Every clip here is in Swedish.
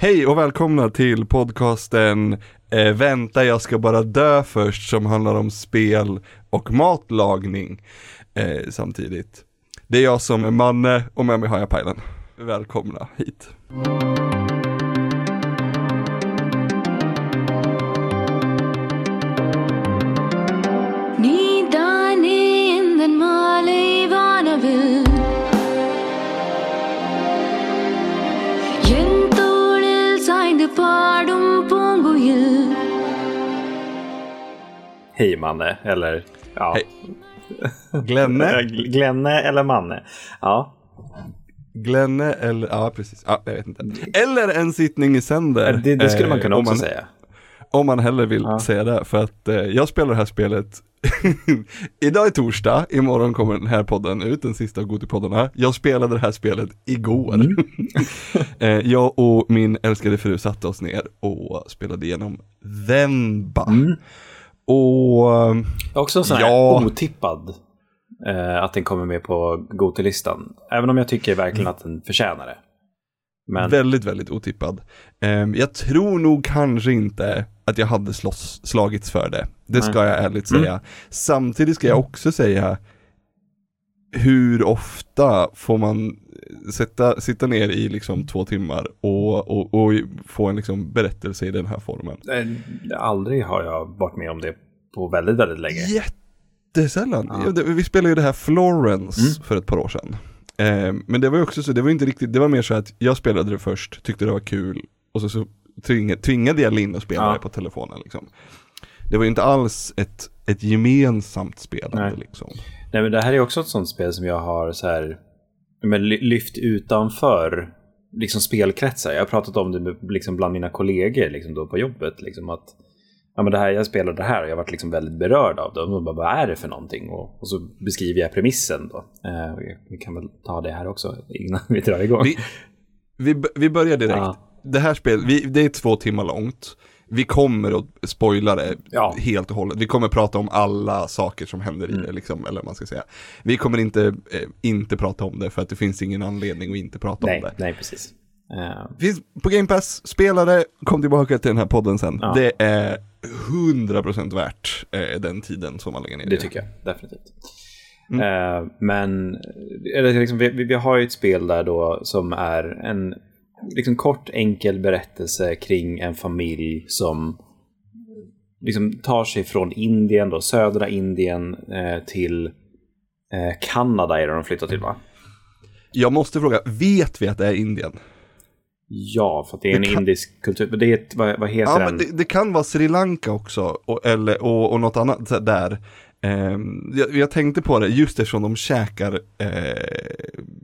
Hej och välkomna till podcasten eh, Vänta jag ska bara dö först som handlar om spel och matlagning eh, samtidigt. Det är jag som är Manne och med mig har jag Pajlen. Välkomna hit. Hej Manne, eller ja. Hej. Glenne, Glenne eller Manne. Ja, Glenne eller, ja precis, ja, jag vet inte. Eller en sittning i sänder. det, det skulle man eh, kunna om också man, säga. Om man hellre vill Ja. säga det, för att eh, jag spelar det här spelet Idag är torsdag, imorgon kommer den här podden ut, den sista av Gotipoddarna. Jag spelade det här spelet igår. Mm. eh, jag och min älskade fru satte oss ner och spelade igenom Vemba. Mm. Och eh, Också en sån här Ja. otippad eh, att den kommer med på Gotilistan. Även om jag tycker verkligen att den förtjänar det. Men väldigt, väldigt otippad. Eh, jag tror nog kanske inte att jag hade slåss, slagits för det. Det ska jag ärligt Mm. säga. Samtidigt ska jag också säga hur ofta får man sätta, sitta ner i liksom två timmar och, och, och få en liksom berättelse i den här formen. aldrig har jag varit med om det på väldigt, väldigt länge. Jättesällan. Ja. Vi spelade ju det här Florence Mm. för ett par år sedan. Eh, men det var ju också så, det var inte riktigt, det var mer så att jag spelade det först, tyckte det var kul och så, så tvingade, tvingade jag Linn att spela Ja. det på telefonen liksom. Det var ju inte alls ett, ett gemensamt spelande Nej. liksom. Nej, men det här är också ett sånt spel som jag har så här, men, ly- lyft utanför liksom spelkretsar. Jag har pratat om det med, liksom bland mina kollegor liksom då på jobbet. Liksom att, ja, men det här, jag spelade det här och jag varit liksom väldigt berörd av det. Och de bara, vad är det för någonting? Och, och så beskriver jag premissen. Då. Eh, vi kan väl ta det här också innan vi drar igång. Vi, vi, vi börjar direkt. Ja. Det här spelet, det är två timmar långt. Vi kommer att spoila det Ja. helt och hållet. Vi kommer prata om alla saker som händer i Mm. det, liksom, eller vad man ska säga. Vi kommer inte, eh, inte prata om det för att det finns ingen anledning att inte prata nej, om det. nej, precis. Eh, Finns på Game Pass, spela det, kom tillbaka till den här podden sen. Ja. Det är 100% värt eh, den tiden som man lägger ner i Det tycker jag definitivt. Mm. Eh, men eller liksom, vi, vi vi har ju ett spel där då som är en liksom, kort enkel berättelse kring en familj som liksom, tar sig från Indien, då, södra Indien eh, till eh, Kanada är det de flyttar till va? Jag måste fråga, vet vi att det är Indien? Ja, för att det är en Det kan- indisk kultur. Det är vad, vad heter Ja, den? det, det kan vara Sri Lanka också, och, eller, och, och något annat där. Ehm, jag, jag tänkte på det just eftersom de käkar eh,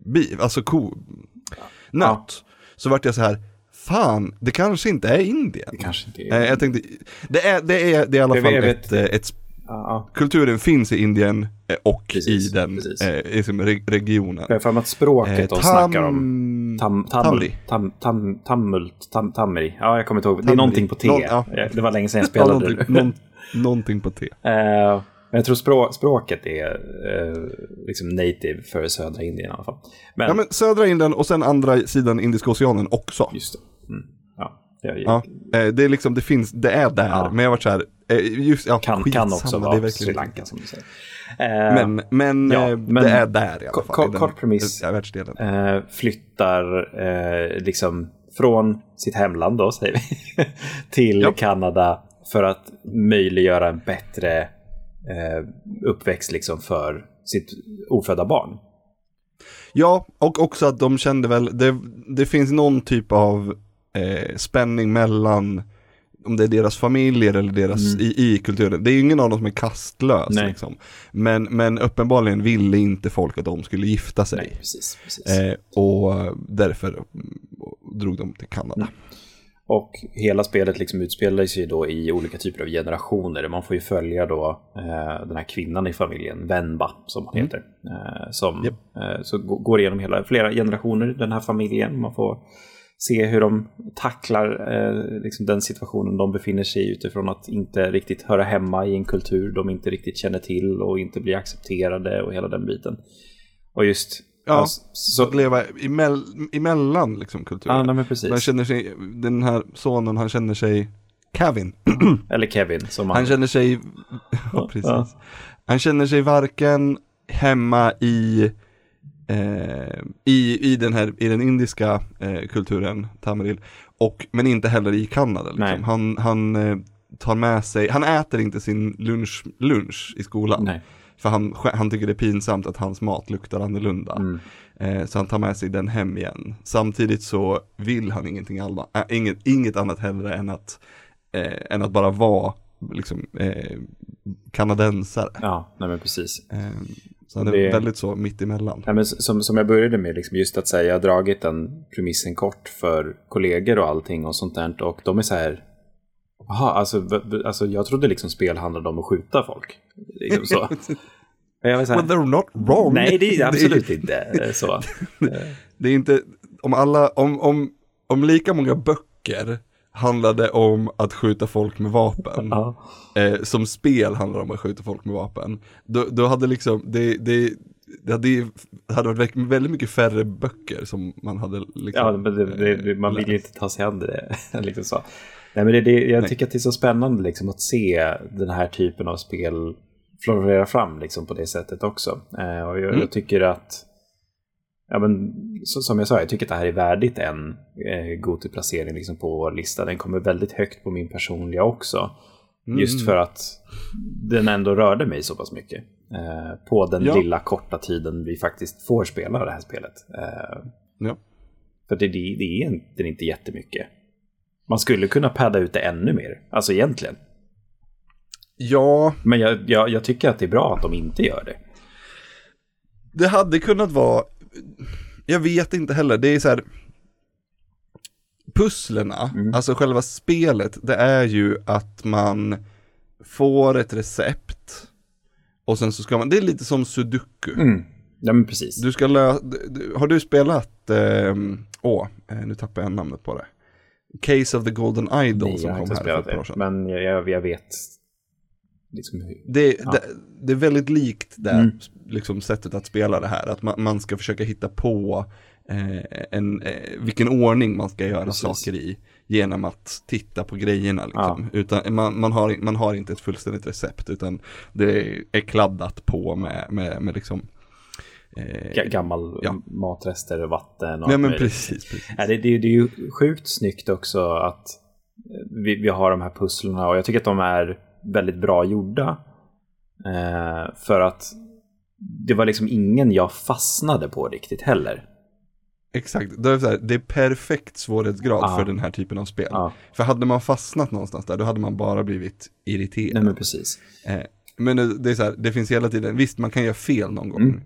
bi, alltså ko, nöt. Så vart jag så här, fan, det kanske inte är Indien. Det kanske inte är. Eh, jag tänkte, det är, det är, det är i alla fall ett, eh, ett, Ja, kulturen finns i Indien eh, och Precis, i den eh, i liksom re, regionen. jag har att språket Eh, de snackar om Tam, Tamli. tam, tam, tamult, tam, tamri. Ja, jag kommer inte ihåg. Det är Tamri. någonting på T. Någon- ja. Det var länge sedan jag Ja, spelade. någonting, någon, någonting på T. Eh, men jag tror språ, språket är eh, liksom native för södra Indien i alla fall. Men, Ja men södra Indien och sen andra sidan Indiska oceanen också. just det. Mm. Ja, jag, Ja, eh, det är liksom, det finns, det är där. Ja. Men jag har varit så här, eh, just, ja, kan, kan också det är vara verkligen Sri Lanka som du säger. Eh, Men, men, Ja, men- det är där i alla fall. kort- premiss. Världsdelen. eh, flyttar liksom från sitt hemland då, säger vi, till Ja. Kanada för att möjliggöra en bättre uppväxt liksom för sitt ofödda barn. Ja, och också att de kände väl, det, det finns någon typ av eh, spänning mellan om det är deras familjer eller deras i, i kulturen. Det är ju ingen av dem som är kastlös Mm. Nej. liksom. Men, men uppenbarligen ville inte folk att de skulle gifta sig. Nej, precis. precis. Eh, och därför mm, drog de till Kanada. Mm. Och hela spelet liksom utspelar sig då i olika typer av generationer. Man får ju följa då eh, den här kvinnan i familjen, Venba som hon heter. Eh, som Japp. eh, så går igenom hela, flera generationer, den här familjen. Man får se hur de tacklar eh, liksom den situationen de befinner sig i utifrån att inte riktigt höra hemma i en kultur de inte riktigt känner till och inte blir accepterade och hela den biten. Och just Ja, Alltså, så, att leva emell, emellan liksom kulturer. ja, nej, men Man precis. känner sig, den här sonen han känner sig, Kevin, Eller Kevin som han känner sig, ja, precis. Ja. Han känner sig varken hemma i, eh, i, i, den här, i den indiska eh, kulturen, Tamaril, och, men inte heller i Kanada. Liksom. Han, han eh, tar med sig, han äter inte sin lunch, lunch i skolan. Nej. För han, han tycker det är pinsamt att hans mat luktar annorlunda. Mm. Eh, så han tar med sig den hem igen. Samtidigt så vill han ingenting annat, äh, inget, inget annat heller än att, eh, än att bara vara liksom, eh, kanadensare. Ja, nej men precis. Eh, så han är Det- väldigt så mittemellan. Nej, men som, som jag började med, liksom just att säga, jag har dragit den premissen kort för kollegor och allting och sånt där. Och de är så här, jaha, alltså, alltså jag trodde liksom spel handlade om att skjuta folk. Liksom så. Jag så här, Well they're not wrong. nej, det är absolut inte eh, så. Det är inte, om alla, om, om, om lika många böcker handlade om att skjuta folk med vapen, Ja. eh, som spel handlar om att skjuta folk med vapen, då, då hade liksom, det, det, det hade, hade varit väldigt mycket färre böcker som man hade liksom, Ja, men det, det, det, man vill ju inte ta sig an det. liksom så. Nej, men det, det, jag Nej. tycker att det är så spännande liksom, att se den här typen av spel florera fram liksom, på det sättet också. Eh, och jag, Mm. jag tycker att, ja, men, så, som jag sa, jag tycker att det här är värdigt en eh, Goti-placering liksom, på vår lista. Den kommer väldigt högt på min personliga också. Mm. Just för att den ändå rörde mig så pass mycket. Eh, på den Ja. lilla korta tiden vi faktiskt får spela det här spelet. Eh, Ja. för det, det, det är egentligen inte jättemycket. Man skulle kunna padda ut det ännu mer, alltså egentligen. Ja, Men jag, jag, jag tycker att det är bra att de inte gör det. det hade kunnat vara, jag vet inte heller, det är så här, pusslerna, Mm. alltså själva spelet, det är ju att man får ett recept och sen så ska man, det är lite som sudoku. Mm. Ja, men precis. Du ska lö, har du spelat, eh, åh, nu tappar jag namnet på det. Case of the Golden Idol Nej, som kom här för ett par år sedan. Men jag, jag, jag vet liksom. Det, Ja. det, det är väldigt likt det Mm. liksom, sättet att spela det här. Att man, man ska försöka hitta på eh, en, eh, vilken ordning man ska göra Precis. saker i. Genom att titta på grejerna. Liksom. Utan man, man, har, man har inte ett fullständigt recept. Utan det är kladdat på med, med, med liksom eh, Ga- Gammal Ja. matrester och vatten och Ja men precis, precis. Ja, det, det, det är ju sjukt snyggt också att vi, vi har de här pusslerna och jag tycker att de är väldigt bra gjorda. Eh, för att det var liksom ingen jag fastnade på riktigt heller. Exakt, det är, så här, det är perfekt svårighetsgrad Ja. för den här typen av spel. Ja, För hade man fastnat någonstans där, då hade man bara blivit irriterad. nej men precis. Eh, men det, det är så här, det finns hela tiden, visst man kan göra fel någon gång. Mm.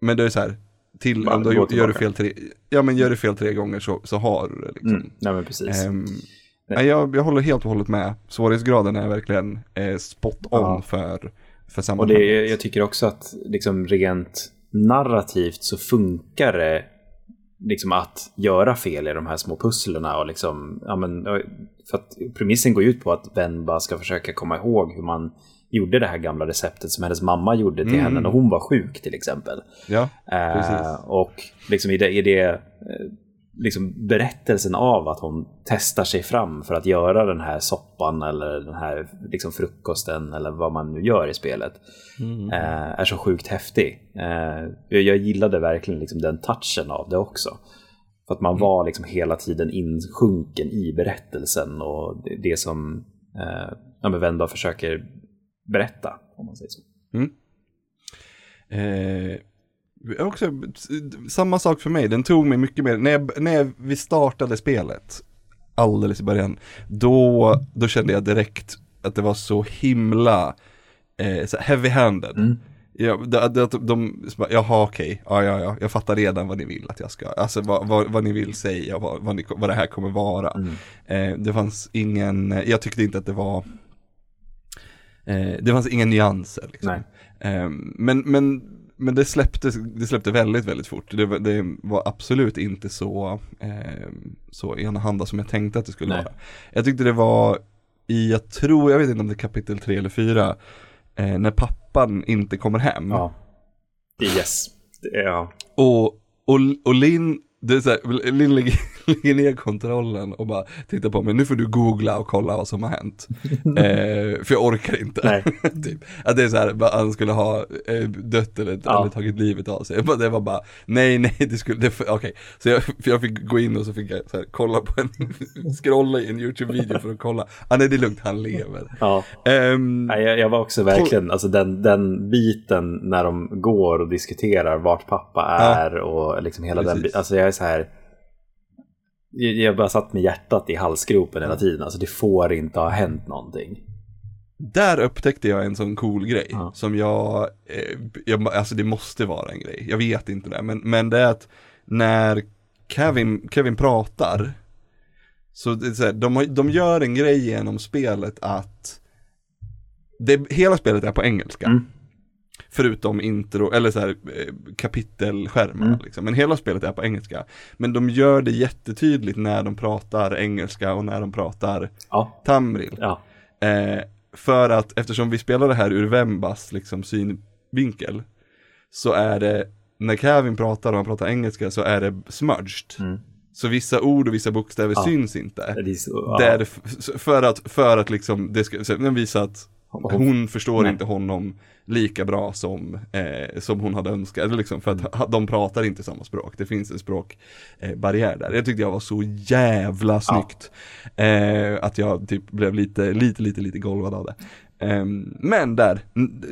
Men det är så här, till, Bara om du gjort- gör du fel tre, ja men gör du fel tre gånger så, så har du det liksom. Mm, nej men precis. Ehm, nej, jag, jag håller helt och hållet med, svårighetsgraden är verkligen eh, spot on Ja. för, för Och sammanhanget. det, jag tycker också att liksom rent narrativt så funkar det liksom att göra fel i de här små pusslerna och liksom, ja men, för att premissen går ut på att Venba ska försöka komma ihåg hur man gjorde det här gamla receptet som hennes mamma gjorde till Mm. henne när hon var sjuk till exempel. Ja, Eh, Precis. och liksom i det, i det eh, liksom berättelsen av att hon testar sig fram för att göra den här soppan eller den här liksom frukosten eller vad man nu gör i spelet Mm. eh, är så sjukt häftig. Eh, jag, jag gillade verkligen liksom den touchen av det också. För att man Mm. var liksom hela tiden insjunken i berättelsen och det, det som eh, ja, men Venba försöker berätta, om man säger så. Eh, också, samma sak för mig, den tog mig mycket mer, när, jag, när vi startade spelet, alldeles i början, då, då kände jag direkt att det var så himla eh, så heavy-handed. Mm. Ja, de, de, de, de så bara, jaha okej, ja, ja, ja, jag fattar redan vad ni vill att jag ska, alltså vad, vad, vad ni vill säga, vad, vad, ni, vad det här kommer vara. Mm. Eh, det fanns ingen, jag tyckte inte att det var, eh, det fanns inga nyanser. Liksom. Eh, men, men, men det släppte, det släppte väldigt, väldigt fort. Det, var- det var absolut inte så, eh, så enahanda som jag tänkte att det skulle Nej. vara. Jag tyckte det var i, jag tror, jag vet inte om det är kapitel 3 eller 4, eh, när pappan inte kommer hem. Ja. Yes. Ja. Och, och, och Linn, det är så här, Linn lägger, lägger ner kontrollen och bara tittar på mig, nu får du googla och kolla vad som har hänt. eh, för jag orkar inte. Typ. Att det är så här, bara, han skulle ha eh, dött eller, Ja. eller tagit livet av sig. Det var bara, nej nej, det skulle, okej. Så jag, jag fick gå in och så fick jag så här, kolla på en, scrolla i en YouTube-video för att kolla. Ah, nej det är lugnt, han lever. ja. Ehm, Nej, jag, jag var också verkligen, alltså den, den biten när de går och diskuterar vart pappa är och liksom hela den Precis. biten. Alltså jag är så här. Jag jag bara satt med hjärtat i halsgropen hela tiden. Alltså det får inte ha hänt någonting. Där upptäckte jag en sån cool grej Ja. som jag, eh, jag, alltså det måste vara en grej, jag vet inte det, men, men det är att när Kevin, Kevin pratar, så, det är så här, de, de gör en grej genom spelet att det, hela spelet är på engelska. Mm. Förutom intro, eller så här, eh, kapitelskärmar Mm. liksom. Men hela spelet är på engelska. Men de gör det jättetydligt när de pratar engelska och när de pratar Ja, Tamril. ja, Eh, för att eftersom vi spelar det här ur Vembas liksom synvinkel så är det, när Kevin pratar och han pratar engelska så är det smudged. Mm. Så vissa ord och vissa bokstäver Ja. syns inte. det är så, ja. Där, för att, för att liksom, det ska, visa att hon förstår Nej. inte honom lika bra som, eh, som hon hade önskat. Eller liksom för att ha- de pratar inte samma språk. Det finns en språkbarriär eh, där. Jag tyckte jag var så jävla snyggt. Eh, att jag typ blev lite, lite, lite, lite golvad av det. Ehm, men där,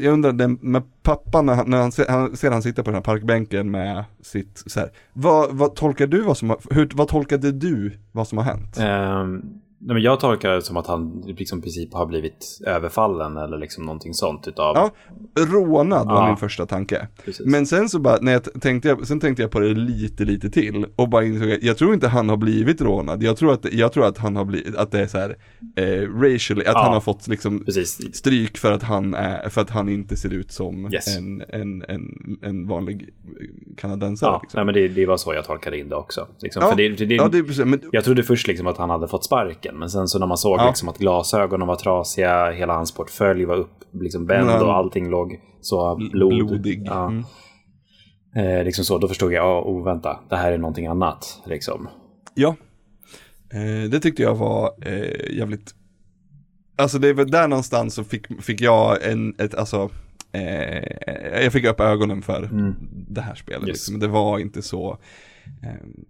jag undrar den, med pappan när han, när han, ser, han ser han sitta på den här parkbänken med sitt så här, vad, vad tolkar du vad som har, hur, vad tolkade du vad som har hänt? Ehm, nej, men jag tolkar det som att han liksom i princip har blivit överfallen eller liksom någonting sånt utav... Ja, rånad var Ja. min första tanke. Precis. Men sen så bara, när jag tänkte jag, sen tänkte jag på det lite, lite till och bara insåg att jag tror inte han har blivit rånad. Jag tror att, jag tror att han har blivit, att det är så här, eh, racially, att Ja. han har fått liksom Precis. stryk för att han är, för att han inte ser ut som Yes. en, en, en, en vanlig kanadensare. Ja, liksom. nej, men det, det var så jag tolkade in det också. Liksom. Ja, För det, det, ja, det är precis, men, Jag trodde först liksom att han hade fått sparken, men sen så när man såg Ja. liksom att glasögonen var trasiga, hela hans portfölj var upp, liksom och allting låg så blod. blodig. Ja. Mm. Eh, liksom så, då förstod jag, ja, oh, vänta, det här är någonting annat. Liksom. Ja, eh, det tyckte jag var eh, jävligt, alltså det är väl där någonstans så fick, fick jag en, ett, alltså, eh, jag fick upp ögonen för det här spelet. Yes. Liksom. Det var inte så,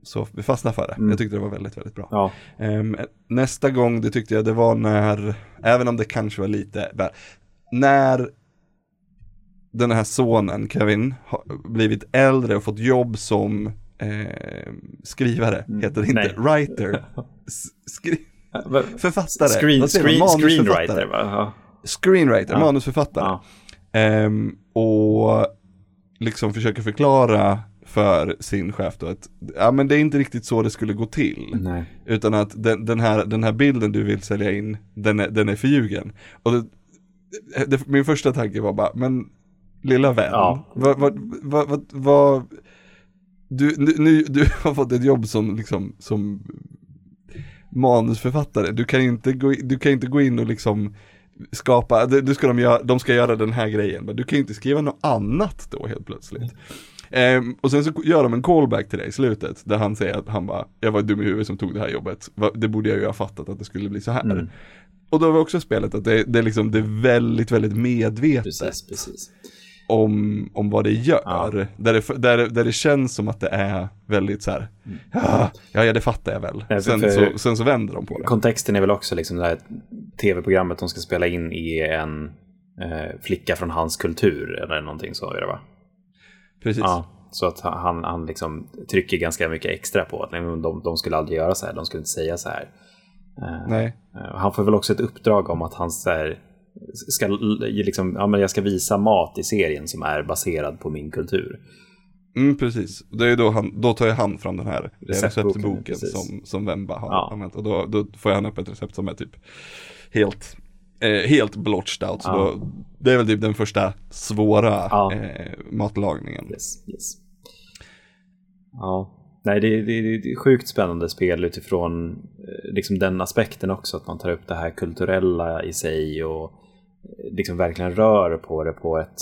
så vi fastnade för det. Jag tyckte det var väldigt, väldigt bra. Ja, Ehm, nästa gång, det tyckte jag det var när, även om det kanske var lite, bara, när den här sonen, Kevin, har blivit äldre och fått jobb som eh, skrivare, heter det inte, nej. writer, skri- författare, Screen, screen, Manusförfattare. screenwriter, va? Screenwriter, Ja. manusförfattare. Ja. Ehm, och liksom försöker förklara för sin chef då att, ja men det är inte riktigt så det skulle gå till. Nej. Utan att den, den, här, den här bilden du vill sälja in, den är, den är förljugen. Och det, det, min första tanke var bara, men lilla vän, Ja. vad, vad, vad, vad, du, nu, du har fått ett jobb som, liksom, som manusförfattare, du kan inte gå, in- du kan inte gå in och liksom skapa, du ska de, göra, de ska göra den här grejen, men du kan ju inte skriva något annat då helt plötsligt. Ehm, och sen så gör de en callback till det i slutet, där han säger att han bara, jag var dum i huvudet som tog det här jobbet, det borde jag ju ha fattat att det skulle bli så här. Mm. Och då var också spelet att det, det, är liksom, det är väldigt, väldigt medvetet Precis, precis. om, om vad det gör. Ja. Där, det, där, där det känns som att det är väldigt så här, ja, ja det fattar jag väl. Mm. Nej, sen, så, sen så vänder de på det. Kontexten är väl också liksom det här tv-programmet de ska spela in i en eh, flicka från hans kultur eller någonting så är det va? Precis. Ja, så att han, han liksom trycker ganska mycket extra på att de, de skulle aldrig göra så här, de skulle inte säga så här. Eh, Nej. eh, Han får väl också ett uppdrag om att han så här, ska, liksom, ja, men jag ska visa mat i serien som är baserad på min kultur. Mm, precis. Det är då, han, då tar han fram den här Receptboken, som, som Vemba har Ja. använt. Och då, då får han upp ett recept som är typ helt, eh, helt blotched out. Så Ja. då, det är väl typ den första svåra Ja. eh, matlagningen. Yes, yes. Ja, nej det, det, det är sjukt spännande spel utifrån eh, liksom den aspekten också, att man tar upp det här kulturella i sig och eh, liksom verkligen rör på det på ett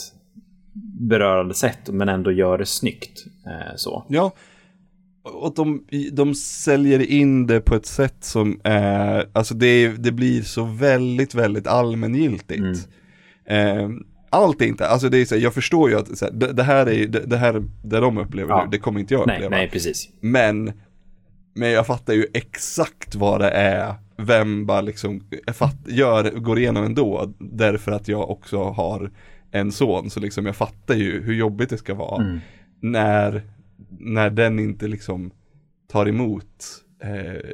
berörande sätt men ändå gör det snyggt. Eh, så. Ja, och de, de säljer in det på ett sätt som är, alltså det, det blir så väldigt, väldigt allmängiltigt. Eh, allt är inte, alltså det är så här, jag förstår ju att så här, det, det här är det, det här, det de upplever Ja. nu, det kommer inte jag Nej, uppleva. nej, precis. Men, men jag fattar ju exakt vad det är vem bara liksom fatt, gör, går igenom ändå, därför att jag också har en son, så liksom jag fattar ju hur jobbigt det ska vara Mm. när, när den inte liksom tar emot eh,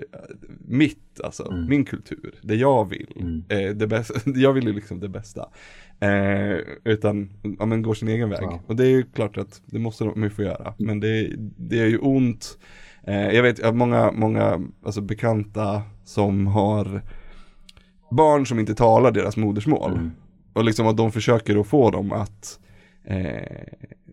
mitt, alltså Mm. min kultur, det jag vill, eh, det bästa, jag vill ju liksom det bästa. Eh, utan, ja men går sin egen väg. Ja. Och det är ju klart att det måste de ju få göra. Men det, det är ju ont. Eh, jag vet, har många, många alltså bekanta som har barn som inte talar deras modersmål. Mm. Och liksom att de försöker att få dem att eh,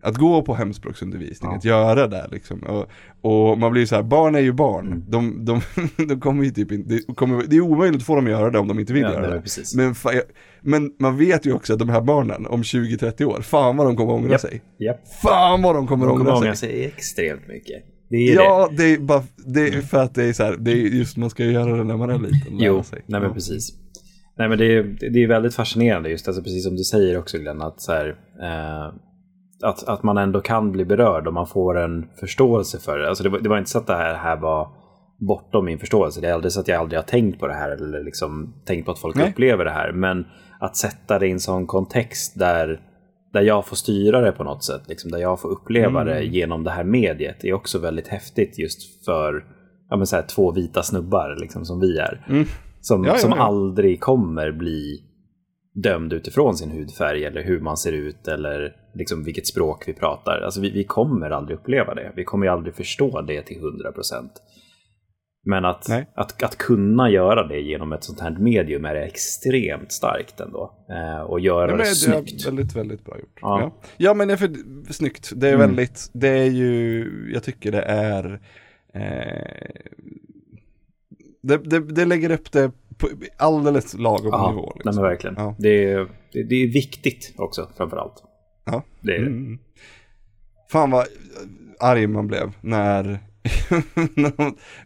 att gå på hemspråksundervisning, Ja. att göra det liksom. Och, och man blir så här, barn är ju barn. Mm. De, de, de kommer ju typ inte, det, kommer, det är omöjligt att få dem att göra det om de inte vill Ja, göra nej, det. men precis. Men, fa, jag- men man vet ju också att de här barnen om 20-30 år, fan vad de kommer ångra Japp. sig. Japp. Fan vad de kommer De ångra kommer sig. ångra sig extremt mycket. Det är det. Ja, det är bara, det är för att det är så här, det är just man ska göra det när man är liten. Jo, sig. nej men precis. Nej men det är, det är väldigt fascinerande just, alltså precis som du säger också Glenn, att, så här, eh, att, att man ändå kan bli berörd och man får en förståelse för det. Alltså det, var, det var inte så att det här, här var bortom min förståelse. Det är aldrig så att jag aldrig har tänkt på det här eller liksom tänkt på att folk Nej. upplever det här. Men att sätta det i en sån kontext där, där jag får styra det på något sätt, liksom, där jag får uppleva det Mm. genom det här mediet är också väldigt häftigt just för ja, men så här, två vita snubbar liksom, som vi är. Mm. Som, Ja, ja, som aldrig kommer bli dömd utifrån sin hudfärg eller hur man ser ut eller liksom vilket språk vi pratar. Alltså vi, vi kommer aldrig uppleva det. Vi kommer ju aldrig förstå det till 100%. Men att, Nej. att, att kunna göra det genom ett sånt här medium är extremt starkt ändå. Eh, och göra Ja, det det är snyggt. väldigt, väldigt bra gjort. Ja. Ja, ja. men det är för, snyggt. Det är Mm. väldigt, det är ju, jag tycker det är, eh, det, det, det lägger upp det på alldeles lagom Ja, nivå. nej, Liksom. men verkligen. Ja. Det, är, det, det är viktigt också framförallt. Ja. Det är. Mm. Fan vad arg man blev när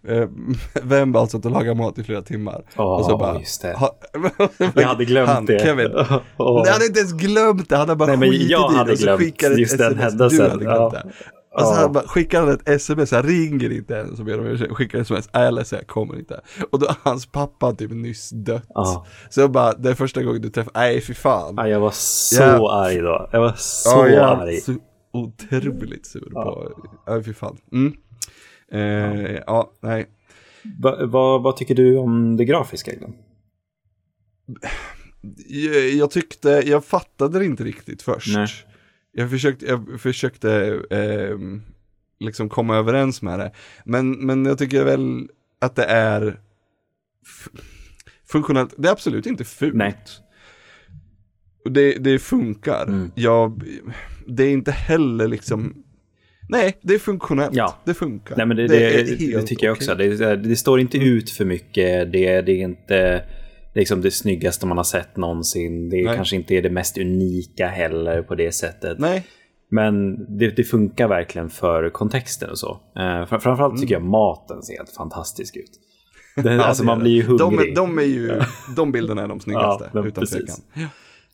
Vem bara satt och lagade mat i flera timmar. Ja, och så bara, just det. ha- Jag hade glömt han, det. Kevin, Åh. Nej, han hade inte ens glömt det, han hade bara Nej, men skitit jag i hade det och så glömt skickade ett just den SMS. händelsen. Du hade glömt Ja. det. Och så han bara, skickar han ett sms, han ringer inte ens och ber om ursäkt, skickar ett sms, "Nej, jag är ledsen, jag kommer inte. Och då hans pappa typ nyss dött. Ja. Så jag bara, det är första gången du träffar, nej fy fan. Ja, jag var så Ja. arg då. Jag var så Ja, jag arg. Så otroligt sur på, ja fy fan. Mm. Eh, ja. nej. Va, vad, vad tycker du om det grafiska? Glenn? Jag, jag tyckte, jag fattade det inte riktigt först. Nej. Jag försökte, jag försökte ehm, liksom komma överens med det. Men, men jag tycker väl att det är funktionellt. Det är absolut inte fult. Nej. Det, det funkar. Mm. Jag, det är inte heller liksom Nej, det är funktionellt. Ja. Det funkar. Nej, men det, det, det, helt tycker jag också. Det, det, det står inte ut för mycket. Det, det är inte liksom det snyggaste man har sett någonsin. Det Nej. kanske inte är det mest unika heller på det sättet. Nej, Men det, det funkar verkligen för kontexten och så. Eh, fram- framförallt tycker jag maten ser helt fantastisk ut. Mm. Ja, alltså man blir ju hungrig. De, de är ju, de bilderna är de snyggaste, Ja, utan precis. tvekan.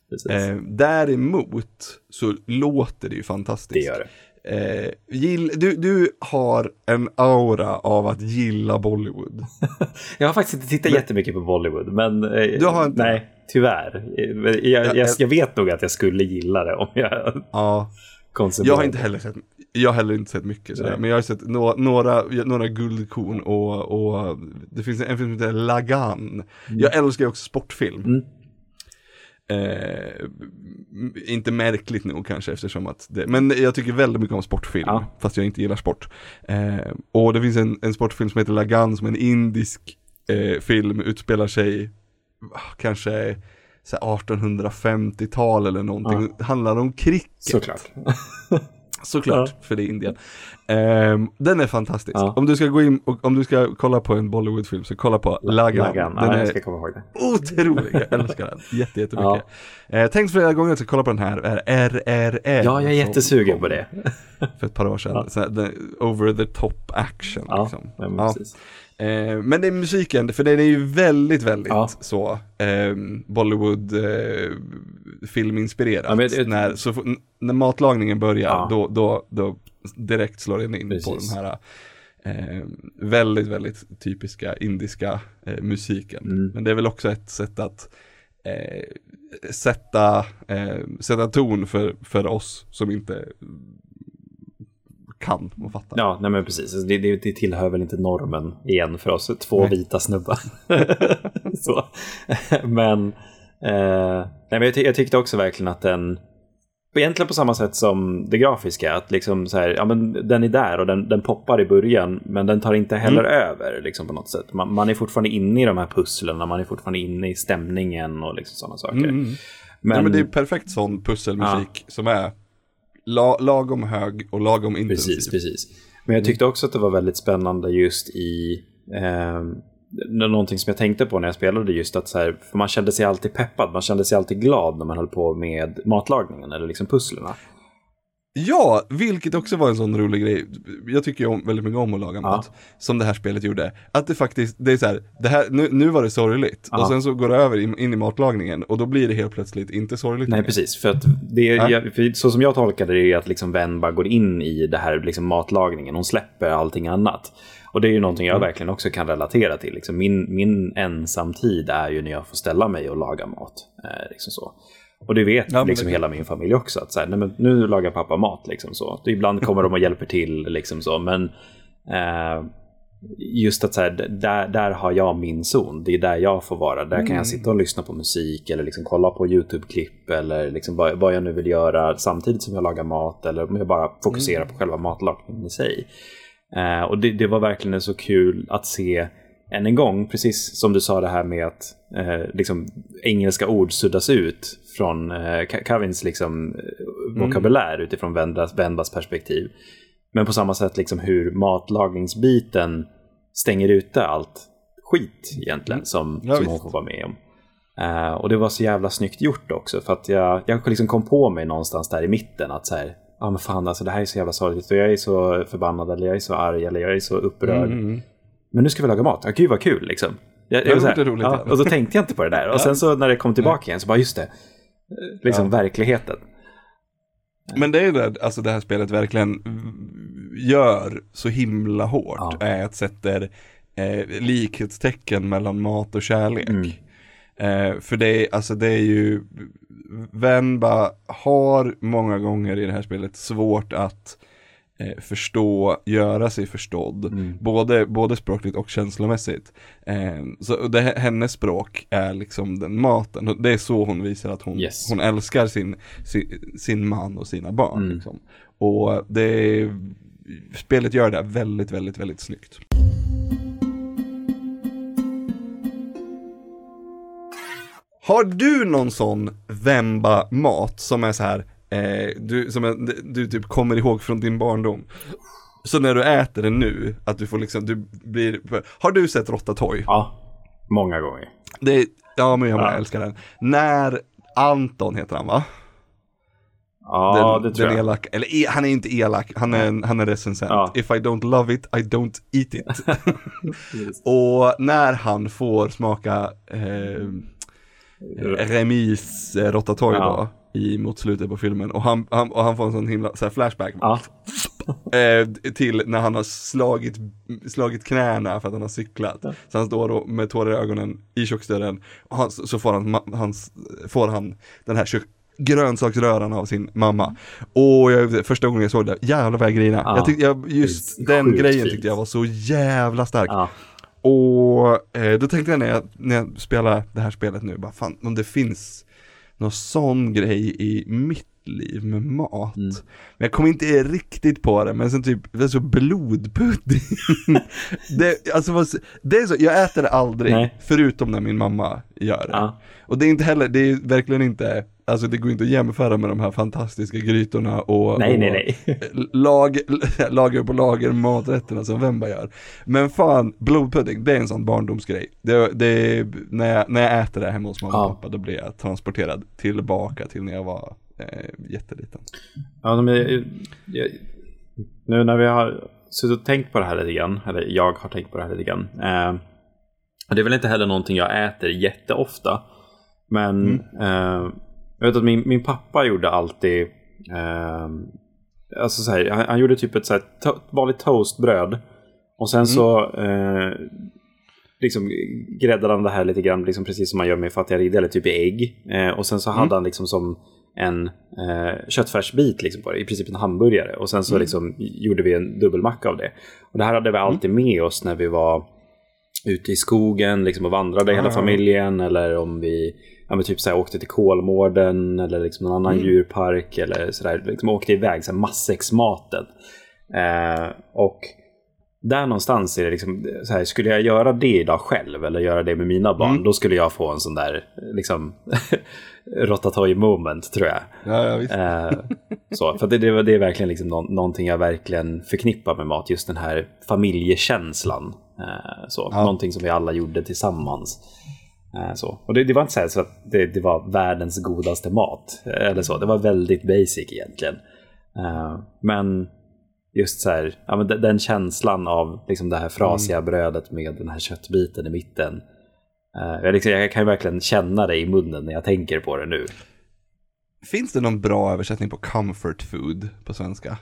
Precis. Eh, däremot så låter det ju fantastiskt. det gör det. Eh, gill, du, du har en aura av att gilla Bollywood. Jag har faktiskt inte tittat jättemycket på Bollywood, men eh, Du har inte? nej, tyvärr. Eh, men Jag, Ja, jag, jag- jag vet nog att jag skulle gilla det om jag Ja, konsumerade. jag har inte heller sett, jag har heller inte sett mycket sådär, men jag har sett några, några, några guldkorn och, och det finns en film som heter Lagan. Jag älskar ju också sportfilm. Mm. Eh, inte märkligt nog kanske eftersom att det, men jag tycker väldigt mycket om sportfilm, Ja. fast jag inte gillar sport. Eh, och det finns en, en sportfilm som heter Lagan som är en indisk eh, film, utspelar sig ah, kanske så här 1850-tal eller någonting, handlar om cricket. Såklart. Såklart, för det är Indien. Ehm, den är fantastisk. Ja. Om du ska gå in och om du ska kolla på en Bollywoodfilm så kolla på Lagan. Lagan. Den Ja, jag är ska komma ihåg det. otrolig, jag älskar den. Jätte, jättemycket. Eh, tänkt flera gånger att jag ska kolla på den här, är RRR. Ja, jag är jättesugen på det. För ett par år sedan. Här, over the top action. Ja, liksom. ja, Ja. precis. Eh, men det är musiken, för den är ju väldigt, väldigt Ja. så eh, Bollywood eh, filminspirerat. Ja, det- när, så, när matlagningen börjar, Ja. då, då, då direkt slår den in på Precis. den här eh, väldigt, väldigt typiska indiska eh, musiken. Mm. Men det är väl också ett sätt att eh, sätta, eh, sätta ton för, för oss som inte kan och fattar. Ja, nej men precis. Alltså, Det, det, det tillhör väl inte normen igen för oss två Nej. vita snubbar. så. Men, eh, nej, men jag, jag tyckte också verkligen att den, egentligen på samma sätt som det grafiska, att liksom så här, ja men den är där och den, den poppar i början, men den tar inte heller över liksom på något sätt. Man, man är fortfarande inne i de här pusslen, man är fortfarande inne i stämningen och liksom sådana saker. Mm. Men, ja, men det är perfekt sån pusselmusik som är la, lagom hög och lagom intensiv. Precis, precis. Men jag tyckte också att det var väldigt spännande just i eh, någonting som jag tänkte på när jag spelade just att så här, för man kände sig alltid peppad, man kände sig alltid glad när man höll på med matlagningen eller liksom pusslerna. Ja, vilket också var en sån rolig grej. Jag tycker ju om, väldigt mycket om att laga mat. Som det här spelet gjorde. Att det faktiskt, det är så här, det här nu, nu var det sorgligt. Ja. Och sen så går det över in, in i matlagningen och då blir det helt plötsligt inte sorgligt Nej, precis. För att det, Ja. jag, för så som jag tolkade det är att liksom Ven bara går in i det här liksom matlagningen. Hon släpper allting annat. Och det är ju någonting jag verkligen också kan relatera till. Liksom min, min ensamtid är ju när jag får ställa mig och laga mat. Eh, liksom så. Och det vet Ja, liksom det- hela min familj också. Att så här, nej, men nu lagar pappa mat. Liksom så. Ibland kommer de och hjälper till. Liksom så. Men eh, just att så här, där, där har jag min zon. Det är där jag får vara. Där kan jag sitta och lyssna på musik eller liksom kolla på YouTube-klipp eller liksom vad, vad jag nu vill göra samtidigt som jag lagar mat eller om jag bara fokuserar på själva matlagningen i sig. Eh, och det, det var verkligen så kul att se än en gång, precis som du sa det här med att eh, liksom, engelska ord suddas ut från eh, Ka- Kavins liksom, eh, vokabulär utifrån Vendas, Vendas perspektiv. Men på samma sätt liksom hur matlagningsbiten stänger ute allt skit egentligen som, Ja, som hon får vara med om. Eh, och det var så jävla snyggt gjort också för att jag, jag liksom kom på mig någonstans där i mitten att så här, ja ah, men fan alltså det här är så jävla sorgligt och jag är så förbannad eller jag är så arg eller jag är så upprörd. Mm. Men nu ska vi laga mat, ja gud vad kul liksom. Jag, Det jag så här, roligt, ja. och så tänkte jag inte på det där. Och sen så när det kom tillbaka igen så bara just det, liksom verkligheten. Men det är det, alltså det här spelet verkligen gör så himla hårt, Ja. är att sätter eh, likhetstecken mellan mat och kärlek. Mm. Eh, för det är, alltså det är ju, Venba har många gånger i det här spelet svårt att eh, förstå, göra sig förstådd, Mm. både, både språkligt och känslomässigt. Eh, så det, hennes språk är liksom den maten, det är så hon visar att hon, Yes. hon älskar sin, sin, sin man och sina barn. Mm. Liksom. Och det spelet gör det väldigt, väldigt, väldigt snyggt. Har du någon sån Vemba-mat som är så här, eh, du, som är, du typ kommer ihåg från din barndom? Så när du äter den nu, att du får liksom, du blir, har du sett Rottatoy? Ja, många gånger. Det ja men jag Ja. älskar den. När Anton heter han va? Ja, den, det tror jag. elak, eller e, han är inte elak, han är, en- han är recensent. Ja. If I don't love it, I don't eat it. Och när han får smaka eh, Remis eh, Rottatoy Ja. då, i, mot slutet på filmen. Och han, han, och han får en sån himla så flashback Ja, eh, till när han har slagit, slagit knäna för att han har cyklat. Så han står då med tårar i ögonen i köksdörren och han, så får han, hans, får han den här kök, grönsaksröran av sin mamma. Och jag, första gången jag såg det, jävlar vad jag grinade. Ja. Jag tyckte, jag, just den grejen fint. tyckte jag var så jävla stark. ja. Och eh, då tänkte jag när, jag när jag spelar det här spelet nu, bara fan om det finns någon sån grej i mitt liv med mat. Mm. Men jag kom inte riktigt på det, men sen typ, det är så blodpudding. det, alltså, det är så, jag äter det aldrig, Nej. förutom när min mamma gör det. Ja. Och det är inte heller, det är verkligen inte, alltså det går inte att jämföra med de här fantastiska grytorna och, Nej, och nej, nej. lag, lager på lager maträtterna som Vemba gör. Men fan, blodpudding, det är en sån barndomsgrej. Det, det, när, jag, när jag äter det hemma hos mamma och Ja. pappa, då blir jag transporterad tillbaka till när jag var eh, jätteliten. Ja, men, jag, jag, nu när vi har suttit och tänkt på det här lite grann, eller jag har tänkt på det här lite grann. Eh, det är väl inte heller någonting jag äter jätteofta. Men eh, jag vet att min, min pappa gjorde alltid eh, Alltså så här, han, han gjorde typ ett så här, to- vanligt toastbröd. Och sen så eh, liksom gräddade han det här lite grann, liksom precis som man gör med fattiga eller typ i ägg. Eh, och sen så hade han liksom som en eh, köttfärsbit liksom på det, i princip en hamburgare. Och sen så liksom gjorde vi en dubbelmacka av det. Och det här hade vi alltid med oss när vi var ute i skogen liksom, och vandrade hela Ah. familjen. Eller om vi ja, men typ så här, åkte till Kolmården eller liksom någon annan djurpark. Eller sådär, liksom åkte iväg, så här, matsäcksmaten. Eh, och där någonstans är det liksom, så här, skulle jag göra det idag själv eller göra det med mina barn, då skulle jag få en sån där liksom Rotatouille moment tror jag. Ja, ja visst. Eh, så, för det, det, det är verkligen liksom nå- någonting jag verkligen förknippar med mat, just den här familjekänslan. Eh, så, Ja. Någonting som vi alla gjorde tillsammans. Eh, så. Och det, det var inte så, här, så att det, det var världens godaste mat, eh, eller så. det var väldigt basic egentligen. Eh, men just så här, ja, men de- den känslan av liksom det här frasiga brödet med den här köttbiten i mitten. Eh, jag, liksom, jag kan ju verkligen känna det i munnen när jag tänker på det nu. Finns det någon bra översättning på comfort food på svenska?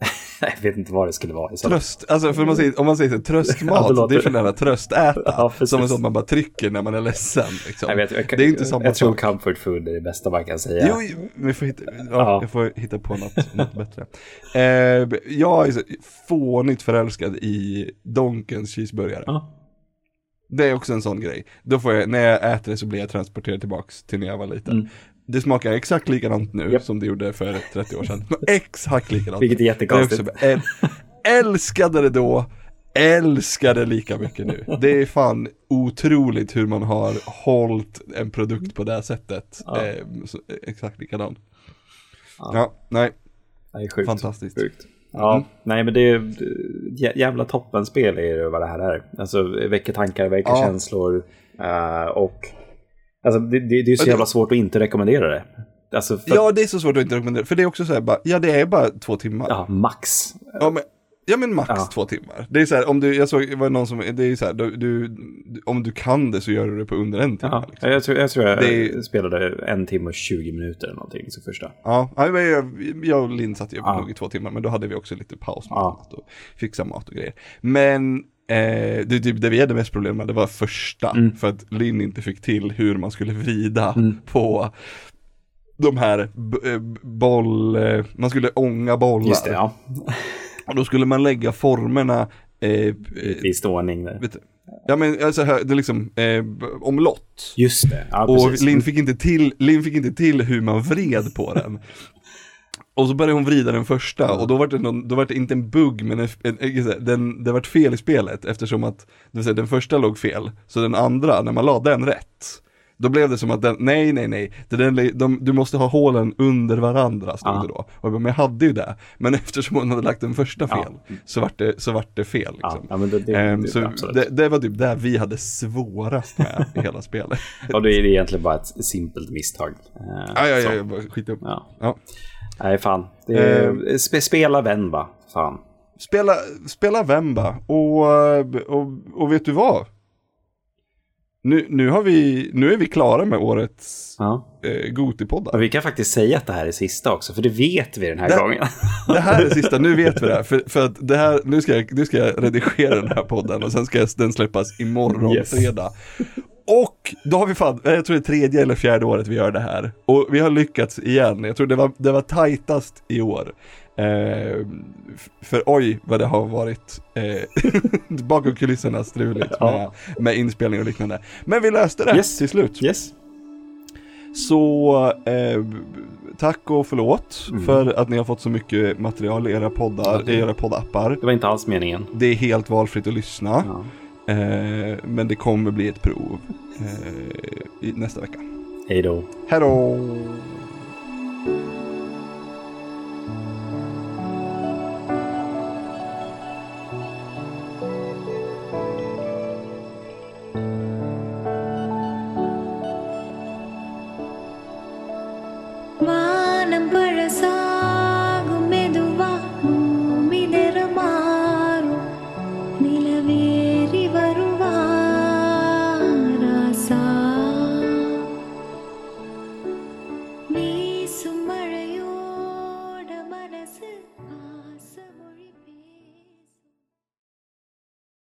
Jag vet inte vad det skulle vara. Tröst, alltså för man säger, om man säger så, Ja, det tröstmat, är för nära tröstäta. Ja, som en sån man bara trycker när man är ledsen. Liksom. Jag, vet, jag, det är inte samma jag tror comfort food är det bästa man kan säga. Jo, vi får hitta, ja, Ja. jag får hitta på något, något bättre. Eh, jag är så fånigt förälskad i Donkens cheeseburgare. Ja. Det är också en sån grej. Då får jag, när jag äter det så blir jag transporterad tillbaks till när jag var liten. Mm. Det smakar exakt likadant nu Japp. som det gjorde för 30 år sedan. exakt likadant. Vilket är jättekonstigt. Älskade det då, älskar det lika mycket nu. Det är fan otroligt hur man har hållit en produkt på det sättet. Ja. Eh, så, exakt likadan. Ja. Ja, nej, Det är sjukt. fantastiskt. Sjukt. Ja, Mm. nej men det är jä- jävla toppenspel är det vad det här är. Alltså väcker tankar, väcker Ja. känslor eh, och alltså det, det, det är så jävla svårt att inte rekommendera det. Alltså för, Ja, det är så svårt att inte rekommendera, för det är också så här, bara, ja det är bara två timmar. ja, max. Ja men, ja, men max Ja. två timmar. Det är så här, om du, jag såg, det var någon som, det är så här, du, du, om du kan det så gör du det på under en timme. Ja, liksom. jag, tror, jag tror jag Det spelade en timme och 20 minuter eller någonting så första. Ja, ja, men jag, jag och Linn satt ju Ja. nog i två timmar, men då hade vi också lite paus med Ja. och fixa mat och grejer. Men eh, det, typ, det vi hade mest problem med, det var första, Mm. för att Linn inte fick till hur man skulle vrida Mm. på de här eh, boll, eh, man skulle ånga bollar. Just det, ja. Och då skulle man lägga formerna eh, eh, där. vet du, Ja men alltså här, det är liksom eh, omlott. Just det, ja Och. Linn fick, inte till, Linn fick inte till hur man vred på den. Och så började hon vrida den första och då var det, någon, då var det inte en bugg men en, en, en, den, det var fel i spelet eftersom att det vill säga, den första låg fel. Så den andra, när man la den rätt, då blev det som att den, nej nej nej, det den, de, du måste ha hålen under varandra stod Ja. det då. Och jag bara, men jag hade ju det. Men eftersom hon hade lagt den första Ja. fel så vart det, så vart det fel. ja, Liksom. ja, det, det, det, så det, det var typ där vi hade svårast med i hela spelet. Och det är egentligen bara ett simpelt misstag. Eh, Ja, ja, ja, jag bara skit upp. Ja. Ja. Nej, fan. Det är, Eh. spe, spela va? Fan. Spela, spela Vemba och, och, och vet du vad? Nu, nu, har vi, nu är vi klara med årets Ja. eh, Gotipoddar. Vi kan faktiskt säga att det här är sista också, för det vet vi den här Det- gången. Det här är sista, nu vet vi det. här, För, för att det här, nu ska, jag, nu ska jag redigera den här podden och sen ska den släppas imorgon Yes. fredag. Och då har vi fan, jag tror det är tredje eller fjärde året vi gör det här. Och vi har lyckats igen. Jag tror det var, det var tajtast i år. Eh, för oj vad det har varit eh, bakom kulisserna struligt med, Ja. med inspelning och liknande. Men vi löste det Yes. till slut. Yes. Så eh, tack och förlåt Mm. för att ni har fått så mycket material i era poddar, i era poddappar. Det var inte alls meningen. Det är helt valfritt att lyssna. Ja. Eh, men det kommer bli ett prov eh, i nästa vecka. Hej då. Hej då.